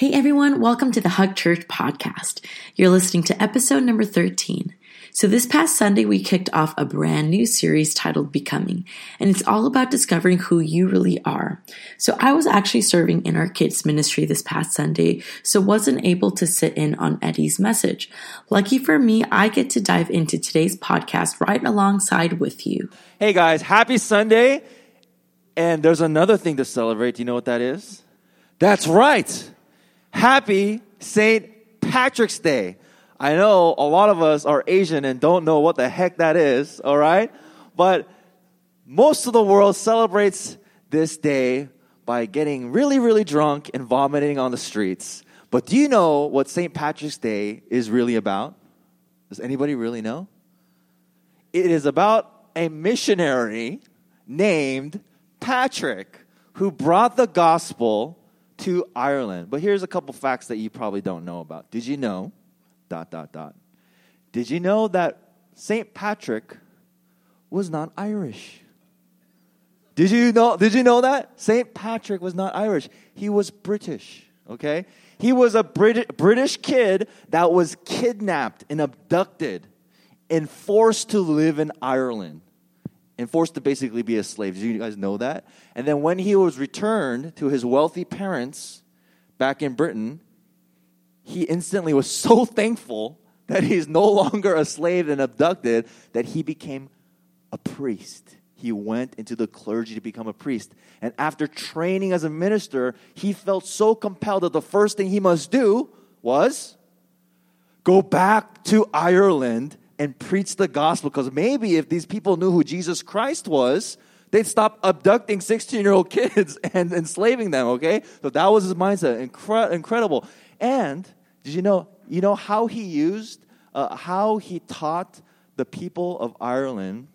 Hey everyone, welcome to the Hug Church podcast. You're listening to episode number 13. So this past Sunday, we kicked off a brand new series titled Becoming, and it's all about discovering who you really are. So I was actually serving in our kids ministry this past Sunday, so wasn't able to sit in on Eddie's message. Lucky for me, I get to dive into today's podcast right alongside with you. Hey guys, happy Sunday. And there's another thing to celebrate. Do you know what that is? That's right. Happy St. Patrick's Day. I know a lot of us are Asian and don't know what the heck that is, all right? But most of the world celebrates this day by getting really, really drunk and vomiting on the streets. But do you know what St. Patrick's Day is really about? Does anybody really know? It is about a missionary named Patrick who brought the gospel to Ireland. But here's a couple facts that you probably don't know about. Did you know? Dot, dot, dot. Did you know that St. Patrick was not Irish? Did you know, did you know that? St. Patrick was not Irish. He was British, okay? He was a Brit- British kid that was kidnapped and abducted and forced to live in Ireland and forced to basically be a slave. Do you guys know that? And then when he was returned to his wealthy parents back in Britain, he instantly was so thankful that he's no longer a slave and abducted that he became a priest. He went into the clergy to become a priest. And after training as a minister, he felt so compelled that the first thing he must do was go back to Ireland and preach the gospel because maybe if these people knew who Jesus Christ was, they'd stop abducting 16 year old kids and enslaving them, okay? So that was his mindset. Incre- incredible. And did you know, you know how he used, uh, how he taught the people of Ireland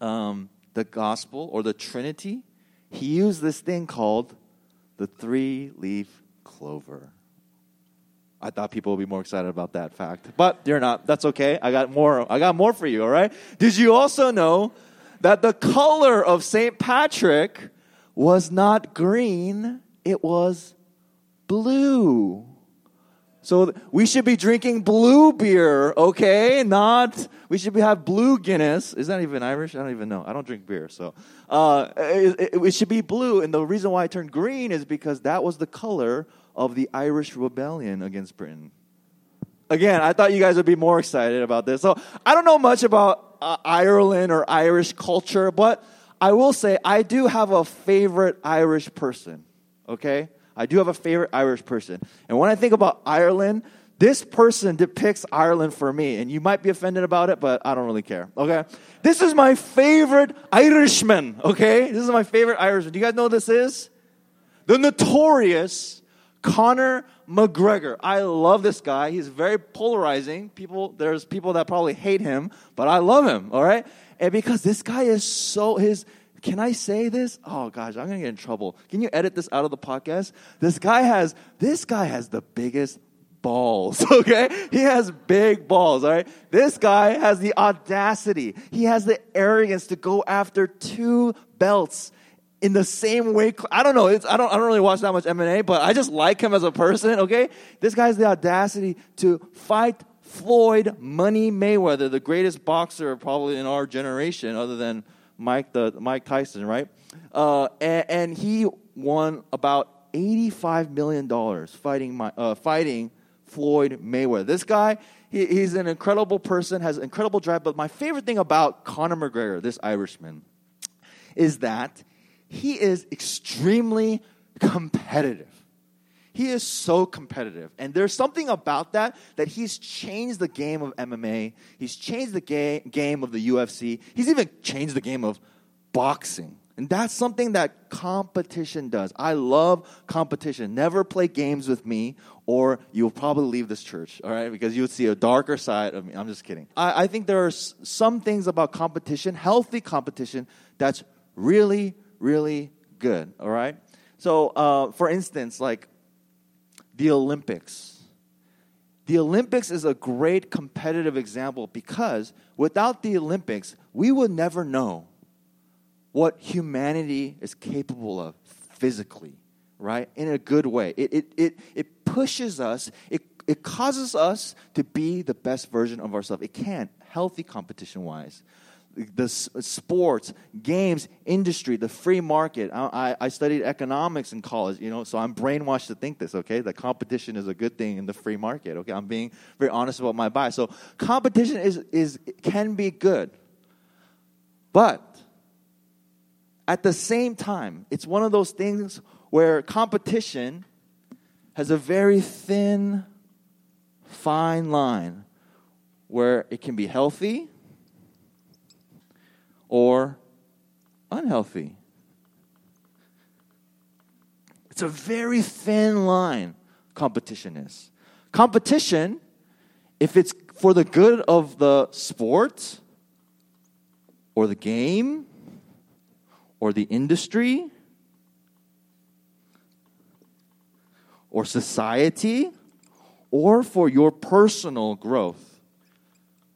um, the gospel or the Trinity? He used this thing called the three leaf clover. I thought people would be more excited about that fact, but they're not. That's okay. I got more. I got more for you. All right. Did you also know that the color of Saint Patrick was not green? It was blue. So we should be drinking blue beer, okay? Not we should be, have blue Guinness. Is that even Irish? I don't even know. I don't drink beer, so uh, it, it, it should be blue. And the reason why I turned green is because that was the color of the Irish rebellion against Britain. Again, I thought you guys would be more excited about this. So I don't know much about uh, Ireland or Irish culture, but I will say I do have a favorite Irish person. Okay, I do have a favorite Irish person, and when I think about Ireland, this person depicts Ireland for me, and you might be offended about it, but I don't really care. Okay, this is my favorite Irishman. Okay, this is my favorite Irishman. Do you guys know who this is? The notorious Conor McGregor. I love this guy. He's very polarizing. People, there's people that probably hate him, but I love him. All right, and because this guy is so his. Can I say this? Oh gosh, I'm gonna get in trouble. Can you edit this out of the podcast? This guy has this guy has the biggest balls, okay? He has big balls, all right? This guy has the audacity. He has the arrogance to go after two belts in the same way. I don't know. I don't. I don't really watch that much MMA, but I just like him as a person. Okay, this guy has the audacity to fight Floyd Money Mayweather, the greatest boxer probably in our generation, other than Mike the Mike Tyson, right? Uh, and, and, he won about eighty-five million dollars fighting my, uh, fighting Floyd Mayweather. This guy. He, he's an incredible person, has incredible drive. But my favorite thing about Conor McGregor, this Irishman, is that he is extremely competitive. He is so competitive. And there's something about that that he's changed the game of MMA. He's changed the ga- game of the UFC. He's even changed the game of boxing. And that's something that competition does. I love competition. Never play games with me, or you'll probably leave this church, all right? Because you'll see a darker side of me. I'm just kidding. I, I think there are s- some things about competition, healthy competition, that's really, really good, all right? So, uh, for instance, like the Olympics. The Olympics is a great competitive example because without the Olympics, we would never know what humanity is capable of physically, right? In a good way. It, it, it, it pushes us, it, it causes us to be the best version of ourselves. It can, healthy competition wise the sports, games, industry, the free market. I, I, studied economics in college, you know, so I'm brainwashed to think this, okay? That competition is a good thing in the free market, okay? I'm being very honest about my bias. So competition is, is can be good. But at the same time, it's one of those things where competition has a very thin, fine line where it can be healthy or unhealthy. It's a very thin line, competition is. Competition, if it's for the good of the sport or the game or the industry or society or for your personal growth.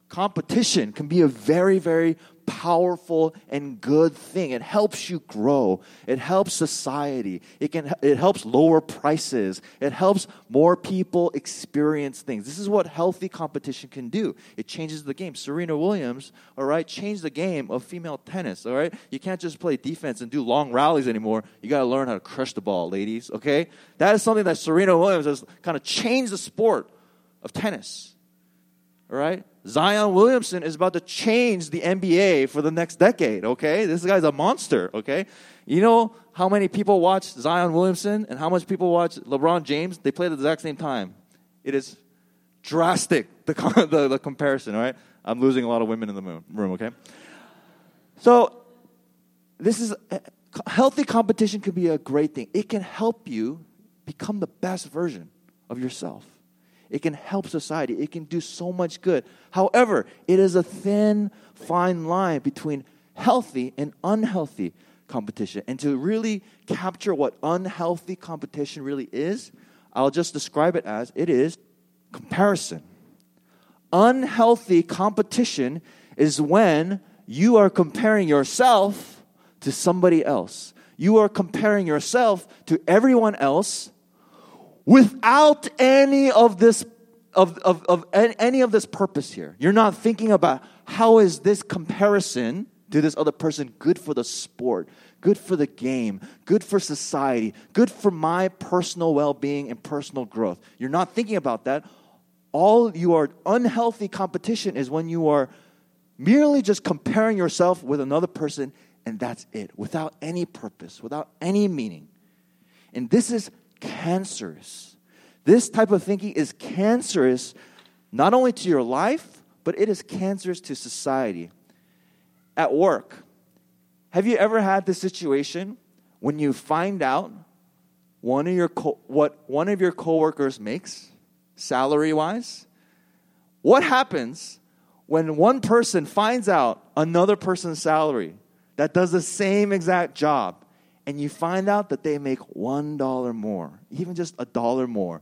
Competition can be a very, very powerful and good thing. It helps you grow. It helps society. It can it helps lower prices. It helps more people experience things. This is what healthy competition can do. It changes the game. Serena Williams, all right, changed the game of female tennis, all right? You can't just play defense and do long rallies anymore. You got to learn how to crush the ball, ladies, okay? That is something that Serena Williams has kind of changed the sport of tennis. All right? Zion Williamson is about to change the NBA for the next decade, okay? This guy's a monster, okay? You know how many people watch Zion Williamson and how much people watch LeBron James? They play at the exact same time. It is drastic, the, the, the comparison, all right? I'm losing a lot of women in the room, okay? So, this is healthy competition could be a great thing. It can help you become the best version of yourself. It can help society. It can do so much good. However, it is a thin, fine line between healthy and unhealthy competition. And to really capture what unhealthy competition really is, I'll just describe it as it is comparison. Unhealthy competition is when you are comparing yourself to somebody else. You are comparing yourself to everyone else without any of this of, of, of any of this purpose here. You're not thinking about how is this comparison to this other person good for the sport, good for the game, good for society, good for my personal well-being and personal growth. You're not thinking about that. All you are unhealthy competition is when you are merely just comparing yourself with another person and that's it, without any purpose, without any meaning. And this is cancerous. This type of thinking is cancerous not only to your life, but it is cancerous to society. At work, have you ever had this situation when you find out one of your co- what one of your coworkers makes salary wise? What happens when one person finds out another person's salary that does the same exact job and you find out that they make $1 more, even just a dollar more,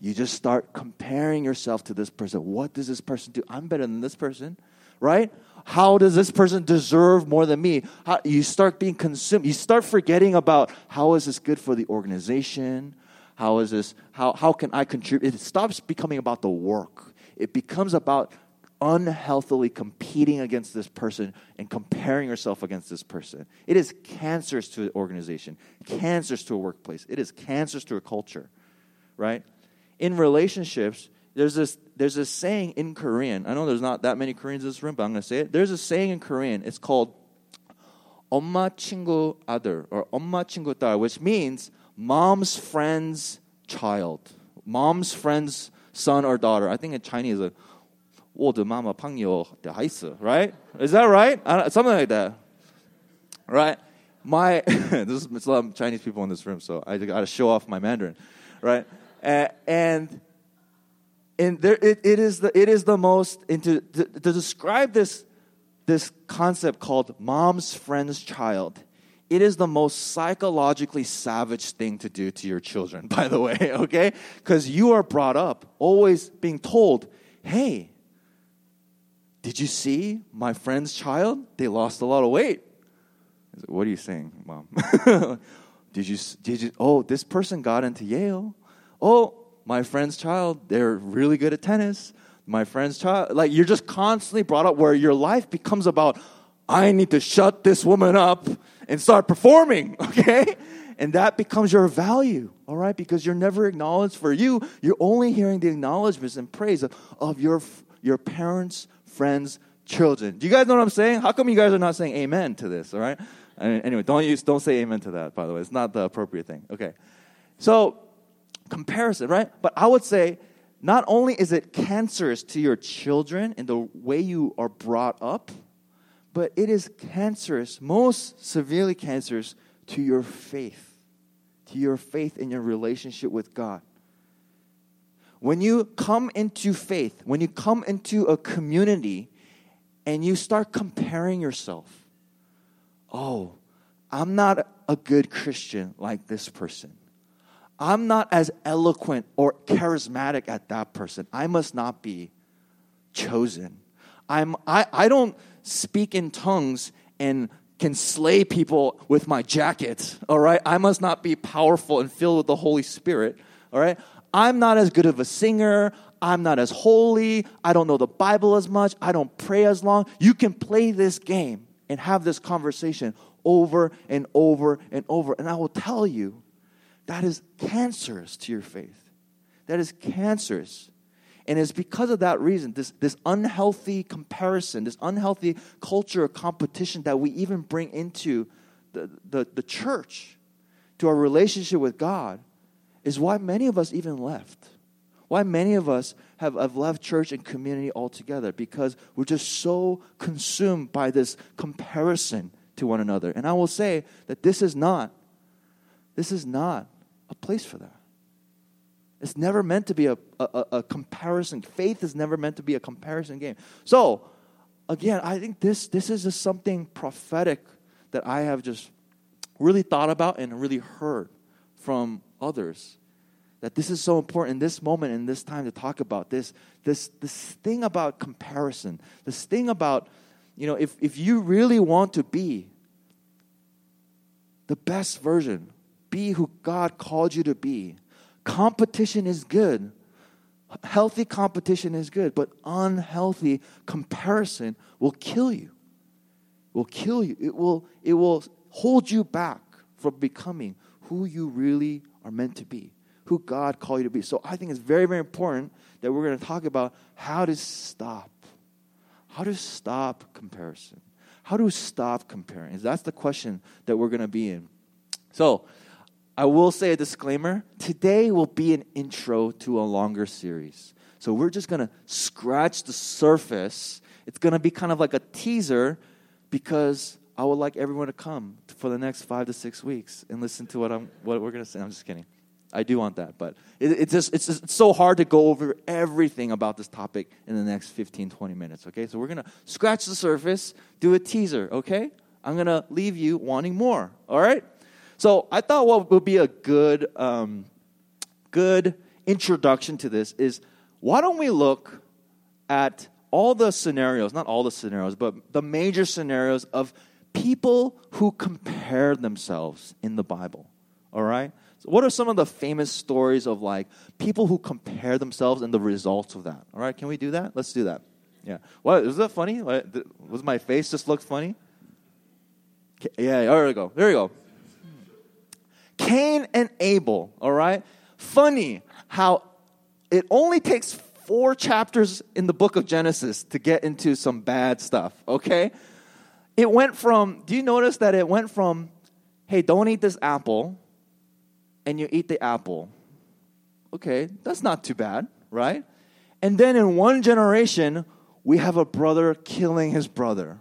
you just start comparing yourself to this person. What does this person do? I'm better than this person, right? How does this person deserve more than me? How, you start being consumed. You start forgetting about how is this good for the organization? How is this? How, how can I contribute? It stops becoming about the work. It becomes about unhealthily competing against this person and comparing yourself against this person. It is cancerous to an organization, cancerous to a workplace. It is cancerous to a culture, right? In relationships, there's this there's this saying in Korean. I know there's not that many Koreans in this room, but I'm going to say it. There's a saying in Korean. It's called 엄마 친구 아들 or 엄마 친구 딸, which means mom's friend's child, mom's friend's son or daughter. I think in Chinese, like, 我的妈妈朋友的孩子, right? Is that right? Something like that, right? My this is a lot of Chinese people in this room, so I got to show off my Mandarin, right? and and there, it, it is the it is the most into to, to describe this this concept called mom's friend's child it is the most psychologically savage thing to do to your children, by the way, okay? Because you are brought up always being told, hey, did you see my friend's child? They lost a lot of weight. Said, what are you saying, mom? did you, did you, oh, this person got into Yale. Oh, my friend's child, they're really good at tennis. My friend's child, like you're just constantly brought up where your life becomes about, I need to shut this woman up and start performing, okay? And that becomes your value, all right? Because you're never acknowledged for you. You're only hearing the acknowledgments and praise of, of your, your parents, friends, children. Do you guys know what I'm saying? How come you guys are not saying amen to this, all right? Anyway, don't use don't say amen to that, by the way. It's not the appropriate thing. Okay. So comparison, right? But I would say not only is it cancerous to your children in the way you are brought up, but it is cancerous, most severely cancerous to your faith, to your faith in your relationship with God. When you come into faith, when you come into a community and you start comparing yourself, oh, I'm not a good Christian like this person. I'm not as eloquent or charismatic at that person. I must not be chosen. I'm, I, I don't speak in tongues and can slay people with my jacket, all right? I must not be powerful and filled with the Holy Spirit, all right? I'm not as good of a singer. I'm not as holy. I don't know the Bible as much. I don't pray as long. You can play this game and have this conversation over and over and over. And I will tell you, that is cancerous to your faith. That is cancerous. And it's because of that reason, this, this unhealthy comparison, this unhealthy culture of competition that we even bring into the, the, the church, to our relationship with God, is why many of us even left. Why many of us have, have left church and community altogether, because we're just so consumed by this comparison to one another. And I will say that this is not, this is not a place for that. It's never meant to be a, a, a comparison. Faith is never meant to be a comparison game. So, again, I think this, this is just something prophetic that I have just really thought about and really heard from others. That this is so important in this moment, in this time to talk about this, this, this thing about comparison, this thing about, you know, if, if you really want to be the best version, be who God called you to be, competition is good. Healthy competition is good, but unhealthy comparison will kill you. Will kill you. It will, it will hold you back from becoming who you really are meant to be, who God called you to be. So I think it's very, very important that we're going to talk about how to stop. How to stop comparison. How to stop comparing? That's the question that we're going to be in. So, I will say a disclaimer today will be an intro to a longer series. So we're just going to scratch the surface. It's going to be kind of like a teaser because I would like everyone to come for the next five to six weeks and listen to what, I'm, what we're to say. I'm just kidding. I do want that, but it, it's just it's just it's so hard to go over everything about this topic in the next 15, 20 minutes. Okay, so we're gonna scratch the surface, do a teaser. Okay, I'm gonna leave you wanting more. All right. So I thought what would be a good, um, good introduction to this is why don't we look at all the scenarios, not all the scenarios, but the major scenarios of people who compare themselves in the Bible. All right? So what are some of the famous stories of like people who compare themselves and the results of that? All right, can we do that? Let's do that. Yeah. What is that funny? Was my face just look funny? Yeah, oh, there we go. There we go. Cain and Abel, all right? Funny how it only takes four chapters in the book of Genesis to get into some bad stuff, okay? It went from, do you notice that it went from, hey, don't eat this apple, and you eat the apple. Okay, that's not too bad, right? And then in one generation, we have a brother killing his brother.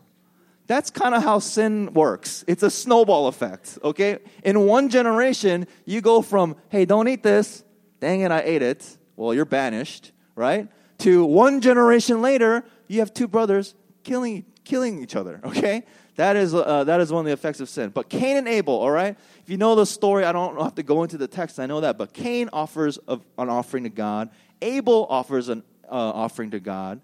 That's kind of how sin works. It's a snowball effect, okay? In one generation, you go from, hey, don't eat this, dang it, I ate it. Well, you're banished, right? To one generation later, you have two brothers killing, killing each other, okay? That is, uh, that is one of the effects of sin. But Cain and Abel, all right? If you know the story, I don't have to go into the text, I know that. But Cain offers a, an offering to God, Abel offers an uh, offering to God.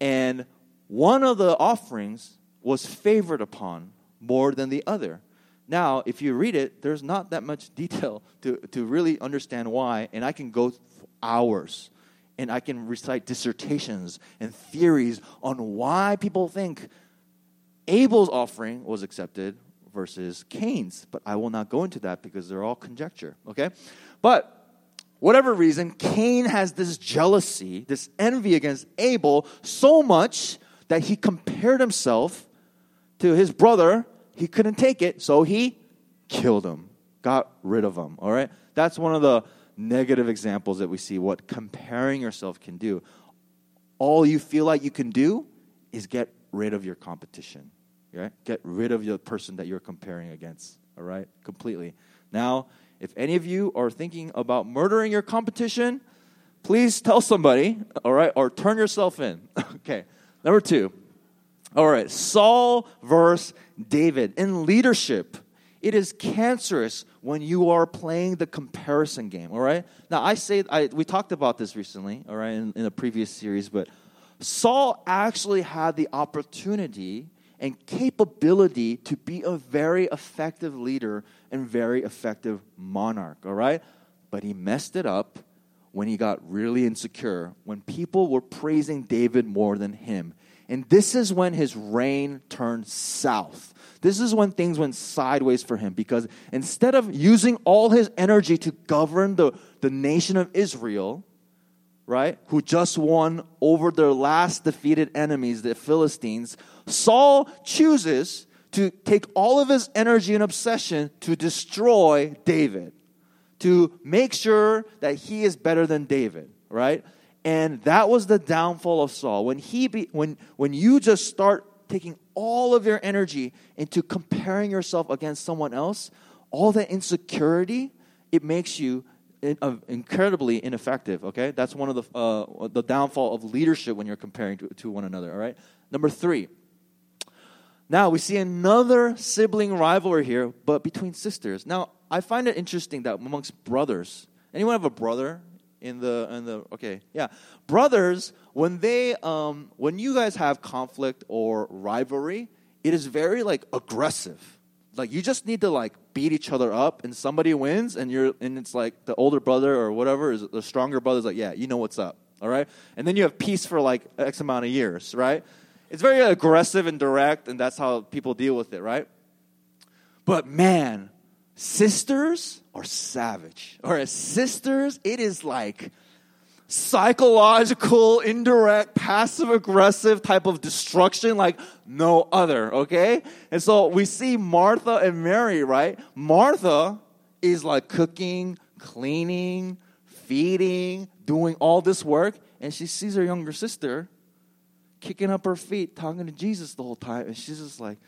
And one of the offerings was favored upon more than the other. Now, if you read it, there's not that much detail to, to really understand why, and I can go hours. And I can recite dissertations and theories on why people think Abel's offering was accepted versus Cain's. But I will not go into that because they're all conjecture, okay? But whatever reason, Cain has this jealousy, this envy against Abel so much that he compared himself to his brother. He couldn't take it, so he killed him, got rid of him, all right? That's one of the negative examples that we see what comparing yourself can do. All you feel like you can do is get rid of your competition. Right? Get rid of the person that you're comparing against. All right? Completely. Now, if any of you are thinking about murdering your competition, please tell somebody, all right, or turn yourself in. okay. Number two. All right, Saul versus David. In leadership, it is cancerous when you are playing the comparison game, all right? Now, I say, I, we talked about this recently, all right, in, in a previous series, but Saul actually had the opportunity and capability to be a very effective leader and very effective monarch, all right? But he messed it up when he got really insecure, when people were praising David more than him. And this is when his reign turned south. This is when things went sideways for him because instead of using all his energy to govern the, the nation of Israel, right, who just won over their last defeated enemies, the Philistines, Saul chooses to take all of his energy and obsession to destroy David, to make sure that he is better than David, right? And that was the downfall of Saul. When he be, when when you just start taking all of your energy into comparing yourself against someone else, all that insecurity, it makes you incredibly ineffective. Okay, that's one of the uh, the downfall of leadership when you're comparing to, to one another. All right. Number three. Now we see another sibling rivalry here, but between sisters. Now I find it interesting that amongst brothers, anyone have a brother in the in the okay yeah. Brothers when they um when you guys have conflict or rivalry it is very like aggressive. Like you just need to like beat each other up and somebody wins and you're and it's like the older brother or whatever is the stronger brother's like yeah you know what's up all right? And then you have peace for like x amount of years right? It's very aggressive and direct and that's how people deal with it right? But man sisters are savage or as sisters it is like psychological, indirect, passive aggressive type of destruction like no other, okay? And so we see Martha and Mary, right? Martha is like cooking, cleaning, feeding, doing all this work, and she sees her younger sister kicking up her feet, talking to Jesus the whole time, and she's just like,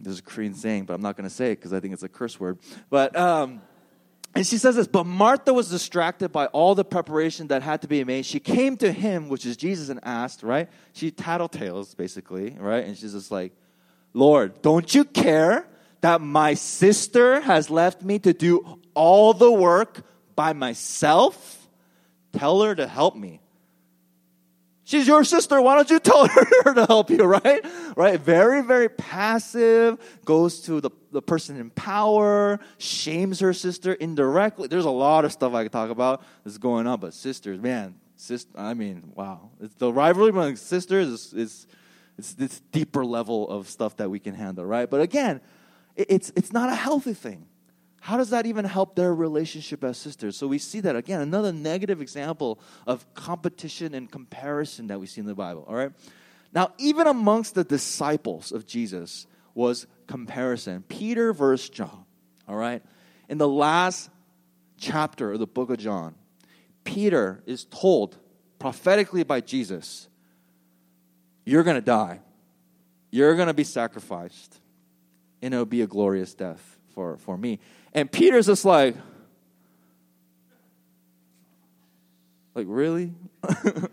there's a Korean saying, but I'm not going to say it because I think it's a curse word. But, um, and she says this, but Martha was distracted by all the preparation that had to be made. She came to him, which is Jesus, and asked, right? She tattletales, basically, right? And she's just like, Lord, don't you care that my sister has left me to do all the work by myself? Tell her to help me. She's your sister. Why don't you tell her to help you, right? Right? Very, very passive, goes to the, the person in power, shames her sister indirectly. There's a lot of stuff I could talk about that's going on, but sisters, man, sister, I mean, wow. It's, the rivalry among sisters is, is it's this deeper level of stuff that we can handle, right? But again, it, it's, it's not a healthy thing. How does that even help their relationship as sisters? So we see that again, another negative example of competition and comparison that we see in the Bible, all right? Now, even amongst the disciples of Jesus was comparison. Peter versus John, all right? In the last chapter of the book of John, Peter is told prophetically by Jesus, You're going to die. You're going to be sacrificed, and it'll be a glorious death for, for me. And Peter's just like, like, really? like,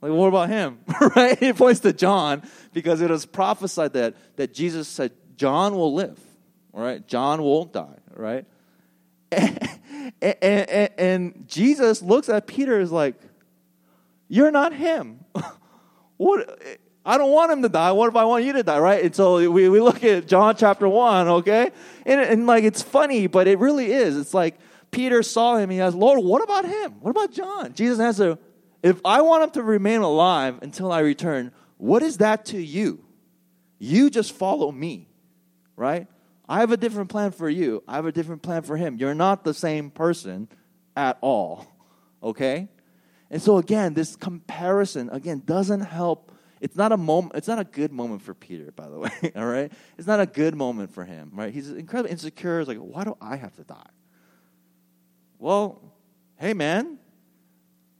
what about him? right? He points to John because it was prophesied that, that Jesus said, John will live. Right? John won't die. Right? And, and, and, Jesus looks at Peter as like, You're not him. what? I don't want him to die. What if I want you to die, right? And so we, we look at John chapter 1, okay? And, and like, it's funny, but it really is. It's like Peter saw him, he asked, Lord, what about him? What about John? Jesus answered, If I want him to remain alive until I return, what is that to you? You just follow me, right? I have a different plan for you. I have a different plan for him. You're not the same person at all, okay? And so again, this comparison again doesn't help. It's not a moment. It's not a good moment for Peter, by the way. All right, it's not a good moment for him. Right? He's incredibly insecure. He's like, why do I have to die? Well, hey man,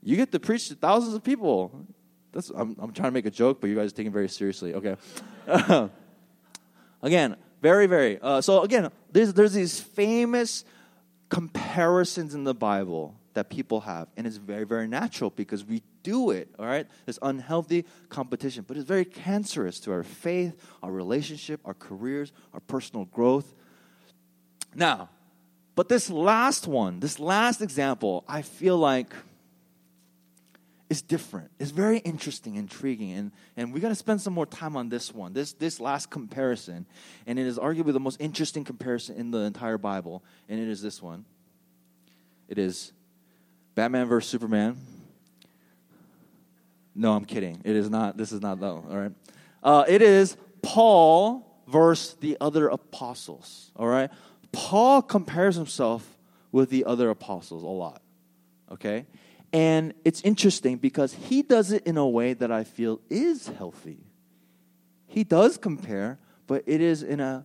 you get to preach to thousands of people. That's I'm, I'm trying to make a joke, but you guys taking it very seriously. Okay. again, very, very. Uh, so again, there's there's these famous comparisons in the Bible that people have. And it's very, very natural because we do it, all right? This unhealthy competition, but it's very cancerous to our faith, our relationship, our careers, our personal growth. Now, but this last one, this last example, I feel like is different. It's very interesting, intriguing, and, and we got to spend some more time on this one, this, this last comparison. And it is arguably the most interesting comparison in the entire Bible, and it is this one. It is Batman versus Superman. No, I'm kidding. It is not. This is not though. All right. Uh, it is Paul versus the other apostles. All right. Paul compares himself with the other apostles a lot. Okay. And it's interesting because he does it in a way that I feel is healthy. He does compare, but it is in a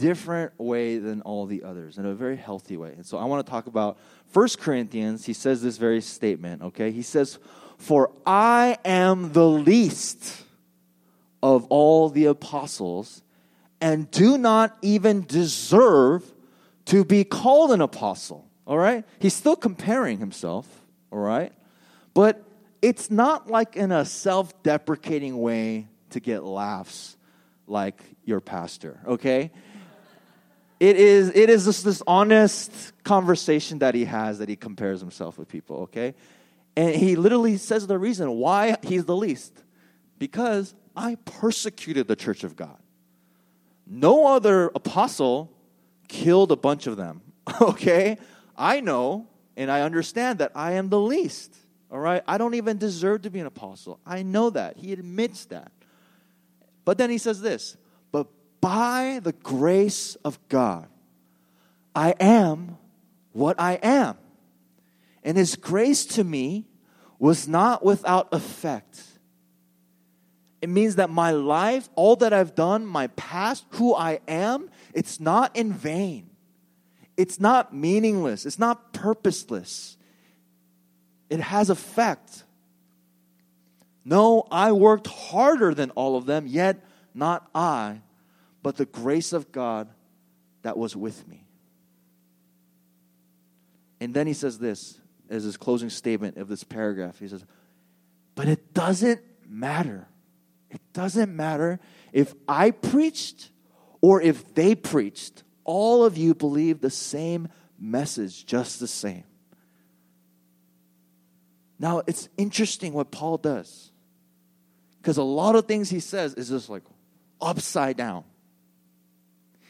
different way than all the others, in a very healthy way. And so I want to talk about First Corinthians. He says this very statement, okay? He says, For I am the least of all the apostles and do not even deserve to be called an apostle, all right? He's still comparing himself, all right? But it's not like in a self deprecating way to get laughs like your pastor, okay? It is, it is just this honest conversation that he has that he compares himself with people, okay? And he literally says the reason why he's the least. Because I persecuted the church of God. No other apostle killed a bunch of them, okay? I know and I understand that I am the least, all right? I don't even deserve to be an apostle. I know that. He admits that. But then he says this by the grace of God, I am what I am. And His grace to me was not without effect. It means that my life, all that I've done, my past, who I am, it's not in vain. It's not meaningless. It's not purposeless. It has effect. No, I worked harder than all of them, yet not I, but the grace of God that was with me. And then he says this as his closing statement of this paragraph. He says, But it doesn't matter. It doesn't matter if I preached or if they preached. All of you believe the same message, just the same. Now, it's interesting what Paul does. Because a lot of things he says is just like upside down.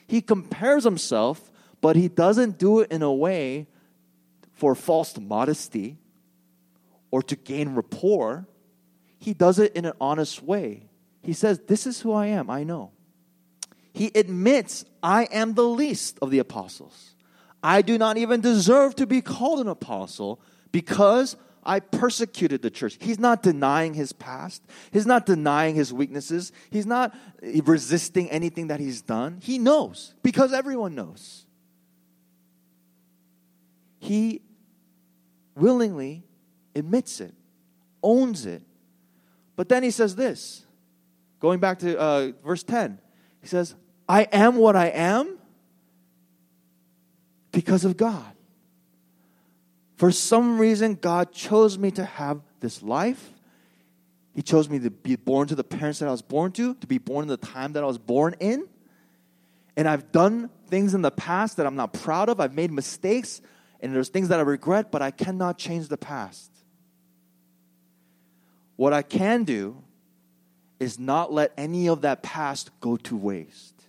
He compares himself, but he doesn't do it in a way for false modesty or to gain rapport. He does it in an honest way. He says, This is who I am, I know. He admits, I am the least of the apostles. I do not even deserve to be called an apostle because I persecuted the church. He's not denying his past. He's not denying his weaknesses. He's not resisting anything that he's done. He knows because everyone knows. He willingly admits it, owns it. But then he says this, going back to uh, verse 10, he says, I am what I am because of God. For some reason, God chose me to have this life. He chose me to be born to the parents that I was born to, to be born in the time that I was born in. And I've done things in the past that I'm not proud of. I've made mistakes, and there's things that I regret, but I cannot change the past. What I can do is not let any of that past go to waste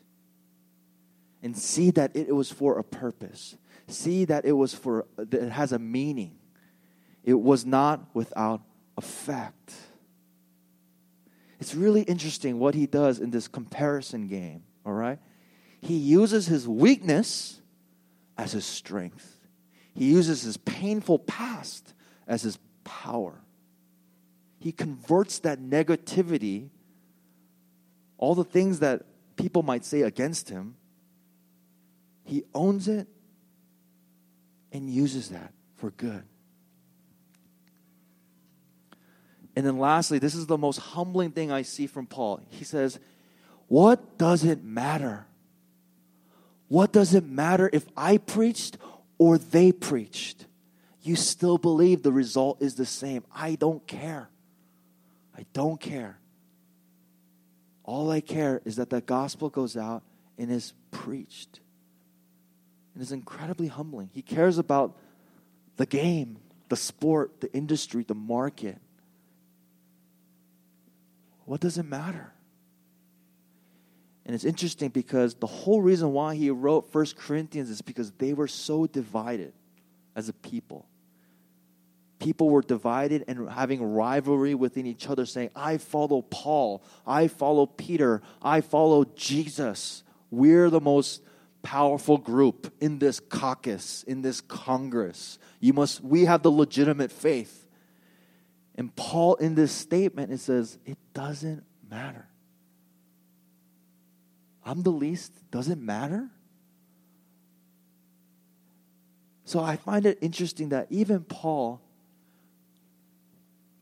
and see that it was for a purpose see that it was for that it has a meaning. It was not without effect. It's really interesting what he does in this comparison game, all right? He uses his weakness as his strength. He uses his painful past as his power. He converts that negativity, all the things that people might say against him, he owns it and uses that for good. And then lastly, this is the most humbling thing I see from Paul. He says, What does it matter? What does it matter if I preached or they preached? You still believe the result is the same. I don't care. I don't care. All I care is that the gospel goes out and is preached. And it's incredibly humbling. He cares about the game, the sport, the industry, the market. What does it matter? And it's interesting because the whole reason why he wrote First Corinthians is because they were so divided as a people. People were divided and having rivalry within each other, saying, I follow Paul, I follow Peter, I follow Jesus. We're the most powerful group in this caucus, in this Congress. You must, we have the legitimate faith. And Paul, in this statement, it says, it doesn't matter. I'm the least. Does it matter? So I find it interesting that even Paul,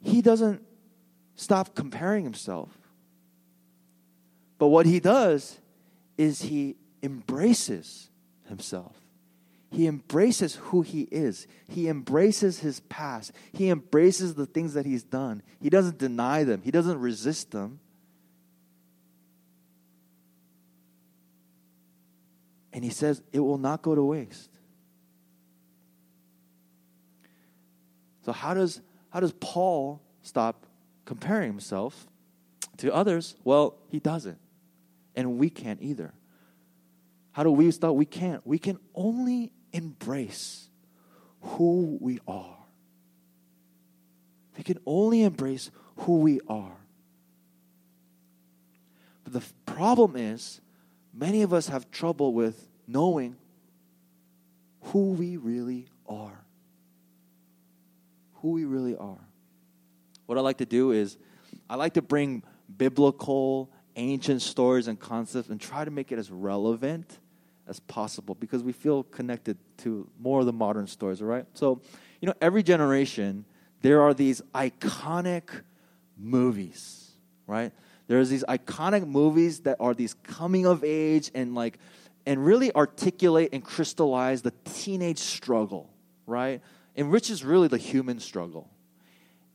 he doesn't stop comparing himself. But what he does is he embraces himself. He embraces who he is. He embraces his past. He embraces the things that he's done. He doesn't deny them, he doesn't resist them. And he says, it will not go to waste. So how does how does Paul stop comparing himself to others? Well, he doesn't. And we can't either. How do we stop? We can't. We can only embrace who we are. We can only embrace who we are. But the problem is, many of us have trouble with knowing who we really are. Who we really are. What I like to do is, I like to bring biblical, ancient stories and concepts and try to make it as relevant as possible because we feel connected to more of the modern stories, all right? So, you know, every generation, there are these iconic movies, right? There's these iconic movies that are these coming of age and like and really articulate and crystallize the teenage struggle, right? And which is really the human struggle.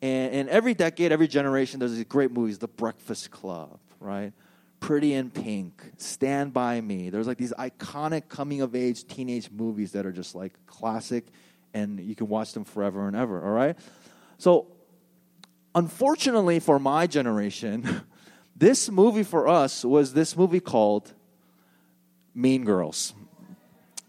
And, and every decade, every generation, there's these great movies, The Breakfast Club, right? Pretty in Pink, Stand By Me. There's like these iconic coming of age teenage movies that are just like classic and you can watch them forever and ever, all right? So, unfortunately for my generation, this movie for us was this movie called Mean Girls,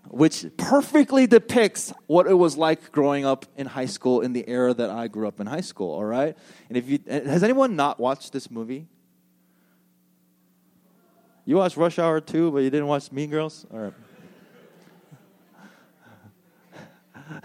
which perfectly depicts what it was like growing up in high school in the era that I grew up in high school, all right? And if you has anyone not watched this movie? You watched Rush Hour 2, but you didn't watch Mean Girls? All right.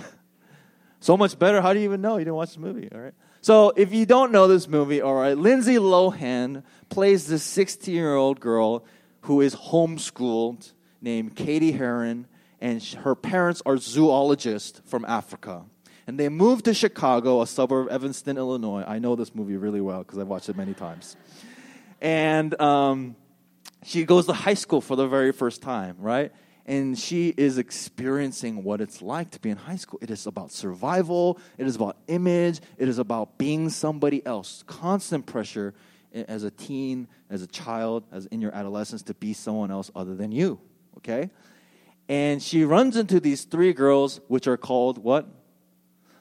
so much better. How do you even know you didn't watch the movie? All right. So if you don't know this movie, all right, Lindsay Lohan plays this 16 year old girl who is homeschooled named Cady Heron, and her parents are zoologists from Africa. And they moved to Chicago, a suburb of Evanston, Illinois. I know this movie really well because I've watched it many times. And um, she goes to high school for the very first time, right? And she is experiencing what it's like to be in high school. It is about survival, it is about image, it is about being somebody else. Constant pressure as a teen, as a child, as in your adolescence to be someone else other than you, okay? And she runs into these three girls, which are called what?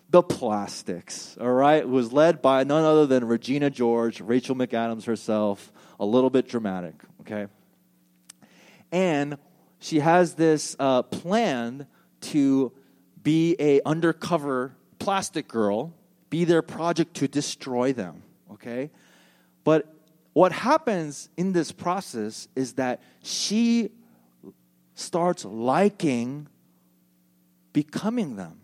The Plastics, all right? It was led by none other than Regina George, Rachel McAdams herself, a little bit dramatic, okay? And she has this uh, plan to be a undercover plastic girl, be their project to destroy them, okay? But what happens in this process is that she starts liking becoming them.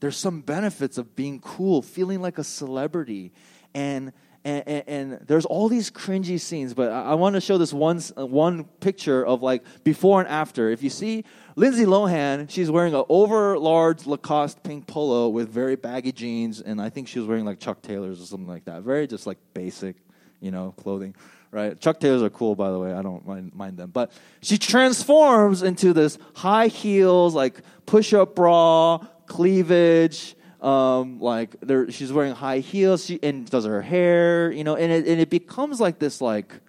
There's some benefits of being cool, feeling like a celebrity, and and, and, and, there's all these cringy scenes, but I, I want to show this one, uh, one picture of like before and after. If you see Lindsay Lohan, she's wearing an over large Lacoste pink polo with very baggy jeans, and I think she was wearing like Chuck Taylors or something like that. Very just like basic, you know, clothing, right? Chuck Taylors are cool, by the way. I don't mind, mind them. But she transforms into this high heels, like push up bra, cleavage, um, like there, she's wearing high heels she, and does her hair, you know, and it, and it becomes like this like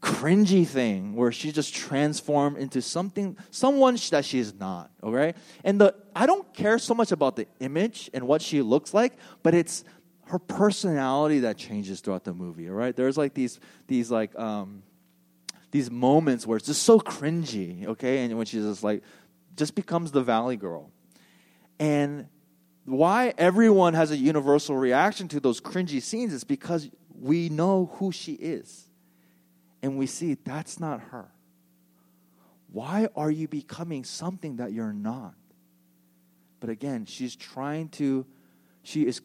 cringy thing where she just transformed into something, someone that she is not. Okay, and the I don't care so much about the image and what she looks like, but it's her personality that changes throughout the movie. All right, there's like these these like um, these moments where it's just so cringy. Okay, and when she's just like just becomes the valley girl, and why everyone has a universal reaction to those cringy scenes is because we know who she is. And we see that's not her. Why are you becoming something that you're not? But again, she's trying to, she is,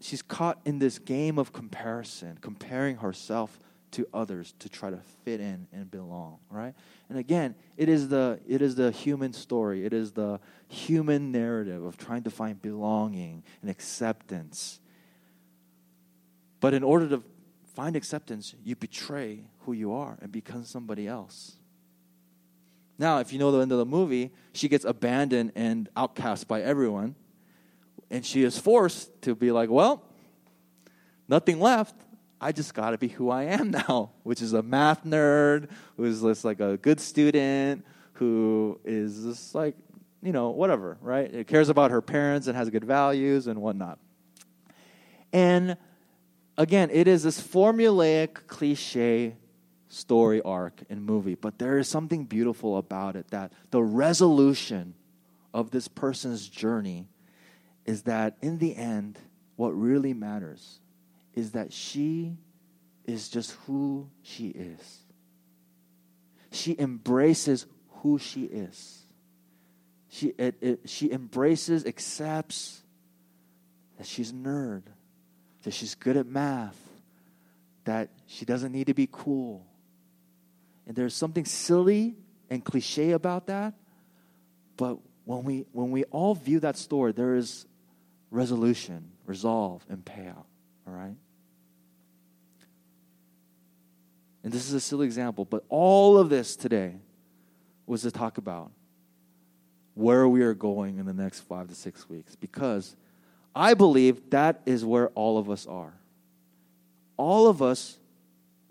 she's caught in this game of comparison, comparing herself to others to try to fit in and belong, right? And again, it is the it is the human story. It is the human narrative of trying to find belonging and acceptance. But in order to find acceptance, you betray who you are and become somebody else. Now, if you know the end of the movie, she gets abandoned and outcast by everyone. And she is forced to be like, well, nothing left. I just got to be who I am now, which is a math nerd, who's just like a good student, who is just like, you know, whatever, right? It cares about her parents and has good values and whatnot. And again, it is this formulaic, cliche story arc and movie, but there is something beautiful about it that the resolution of this person's journey is that in the end, what really matters is that she is just who she is. She embraces who she is. She, it, it, she embraces, accepts that she's a nerd, that she's good at math, that she doesn't need to be cool. And there's something silly and cliche about that, but when we, when we all view that story, there is resolution, resolve, and payout. All right? And this is a silly example, but all of this today was to talk about where we are going in the next five to six weeks because I believe that is where all of us are. All of us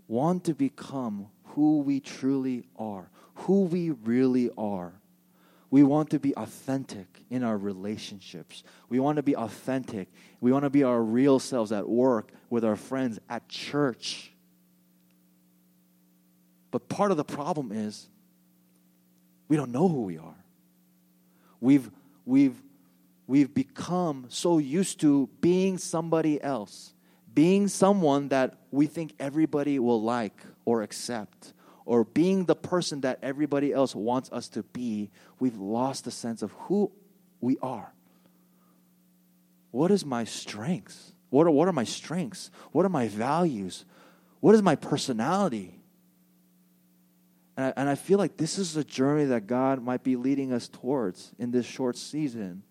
want to become who we truly are, who we really are. We want to be authentic in our relationships. We want to be authentic. We want to be our real selves at work, with our friends, at church. But part of the problem is we don't know who we are. We've, we've, we've become so used to being somebody else, being someone that we think everybody will like or accept, or being the person that everybody else wants us to be. We've lost the sense of who we are. What is my strengths? What are, what are my strengths? What are my values? What is my personality? And I, and I feel like this is a journey that God might be leading us towards in this short season.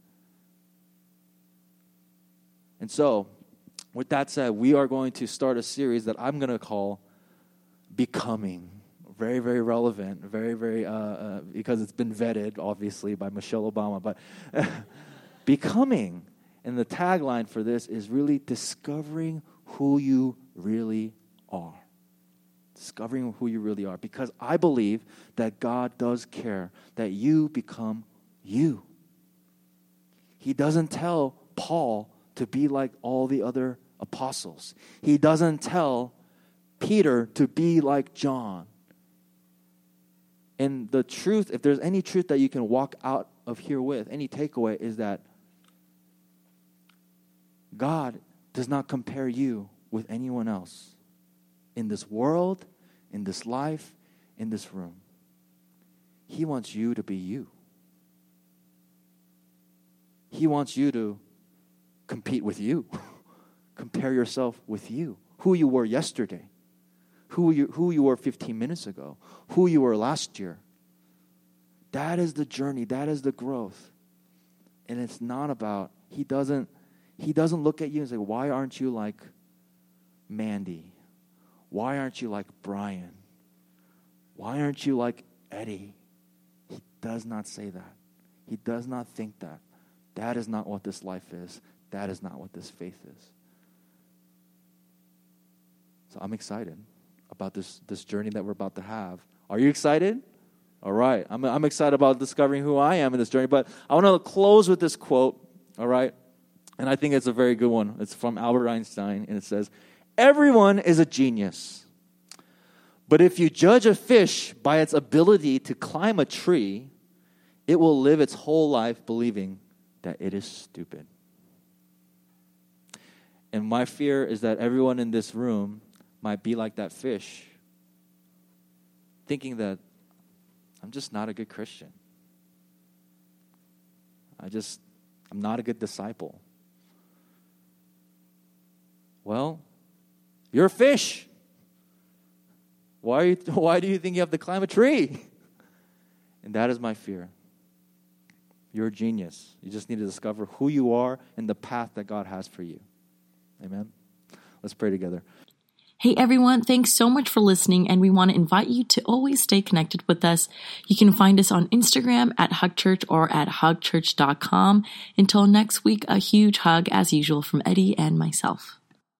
And so, with that said, we are going to start a series that I'm going to call Becoming. Very, very relevant, very, very, uh, uh, because it's been vetted, obviously, by Michelle Obama. But becoming, and the tagline for this is really discovering who you really are discovering who you really are because I believe that God does care that you become you. He doesn't tell Paul to be like all the other apostles, he doesn't tell Peter to be like John. And the truth, if there's any truth that you can walk out of here with, any takeaway, is that God does not compare you with anyone else in this world, in this life, in this room. He wants you to be you. He wants you to compete with you, compare yourself with you, who you were yesterday, who you, who you were 15 minutes ago, who you were last year. That is the journey, that is the growth. And it's not about, he doesn't, he doesn't look at you and say, Why aren't you like Mandy? Why aren't you like Brian? Why aren't you like Eddie? He does not say that. He does not think that. That is not what this life is. That is not what this faith is. So I'm excited about this, this journey that we're about to have. Are you excited? All right. I'm, I'm excited about discovering who I am in this journey. But I want to close with this quote, all right? And I think it's a very good one. It's from Albert Einstein, and it says, Everyone is a genius. But if you judge a fish by its ability to climb a tree, it will live its whole life believing that it is stupid. And my fear is that everyone in this room might be like that fish, thinking that I'm just not a good Christian. I just, I'm not a good disciple. Well, you're a fish. Why, you, why do you think you have to climb a tree? And that is my fear. You're a genius. You just need to discover who you are and the path that God has for you. Amen. Let's pray together. Hey everyone, thanks so much for listening, and we want to invite you to always stay connected with us. You can find us on Instagram at HugChurch or at hugchurch.com. Until next week, a huge hug as usual from Eddie and myself.